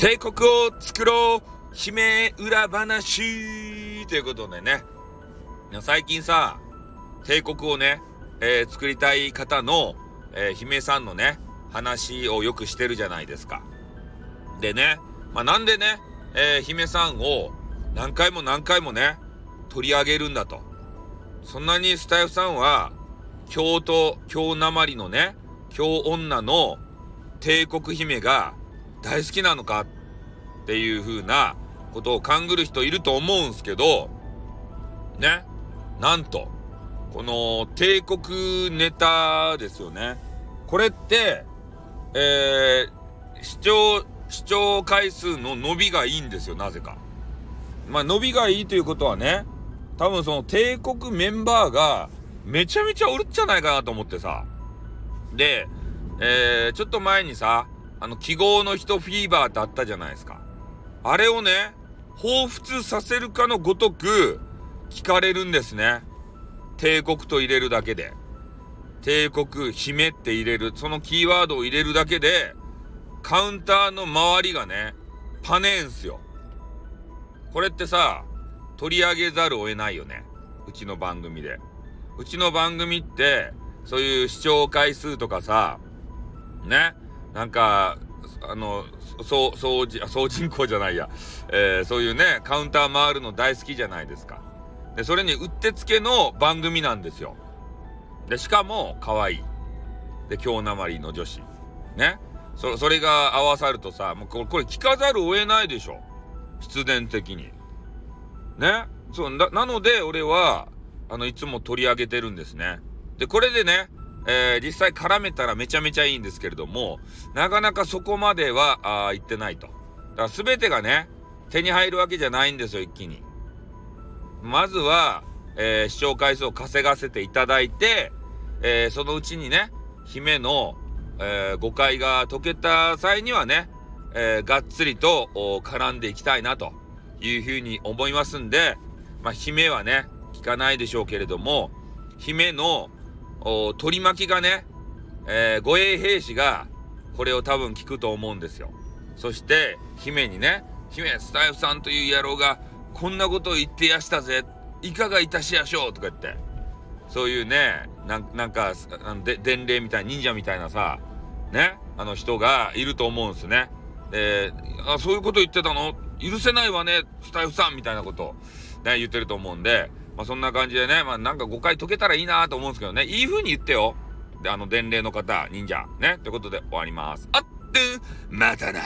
帝国を作ろう姫裏話ということでね。最近さ、帝国をね、えー、作りたい方の、えー、姫さんのね、話をよくしてるじゃないですか。でね、まあ、なんでね、えー、姫さんを何回も何回もね、取り上げるんだと。そんなにスタイフさんは、京都、京なまりのね、京女の帝国姫が大好きなのかっていう風なことを勘ぐる人いると思うんすけど、ね、なんと、この帝国ネタですよね。これって、えー、視聴、視聴回数の伸びがいいんですよ、なぜか。まあ、伸びがいいということはね、多分その帝国メンバーがめちゃめちゃおるっちゃないかなと思ってさ。で、えー、ちょっと前にさ、あの、記号の人フィーバーってあったじゃないですか。あれをね、彷彿させるかのごとく聞かれるんですね。帝国と入れるだけで。帝国、姫って入れる、そのキーワードを入れるだけで、カウンターの周りがね、パネーんすよ。これってさ、取り上げざるを得ないよね。うちの番組で。うちの番組って、そういう視聴回数とかさ、ね、なんか、あの、そう、総人、総人口じゃないや、えー、そういうね、カウンター回るの大好きじゃないですか。で、それにうってつけの番組なんですよ。で、しかも、可愛い。で、京なまりの女子。ね。そ、それが合わさるとさ、もうこれ、これ聞かざるを得ないでしょ。必然的に。ね。そう、な、なので、俺は、あの、いつも取り上げてるんですね。で、これでね、えー、実際絡めたらめちゃめちゃいいんですけれども、なかなかそこまでは、あ言ってないと。だから全てがね、手に入るわけじゃないんですよ、一気に。まずは、えー、視聴回数を稼がせていただいて、えー、そのうちにね、姫の、えー、誤解が解けた際にはね、えがっつりと絡んでいきたいなというふうに思いますんで、まあ、姫はね、聞かないでしょうけれども、姫の取り巻きがね、えー、護衛兵士がこれを多分聞くと思うんですよ。そして、姫にね、姫、スタイフさんという野郎がこんなことを言ってやしたぜ。いかがいたしやしょうとか言って。そういうね、なんか、あので伝令みたいな、忍者みたいなさ、ね、あの人がいると思うんですね。で、あ、そういうこと言ってたの？許せないわね、スタイフさんみたいなこと、ね、言ってると思うんで、まあ、そんな感じでね、まあ、なんか誤解解けたらいいなと思うんですけどね、いい風に言ってよ。で、あの、伝令の方、忍者。ね。ということで終わります。あって、またな。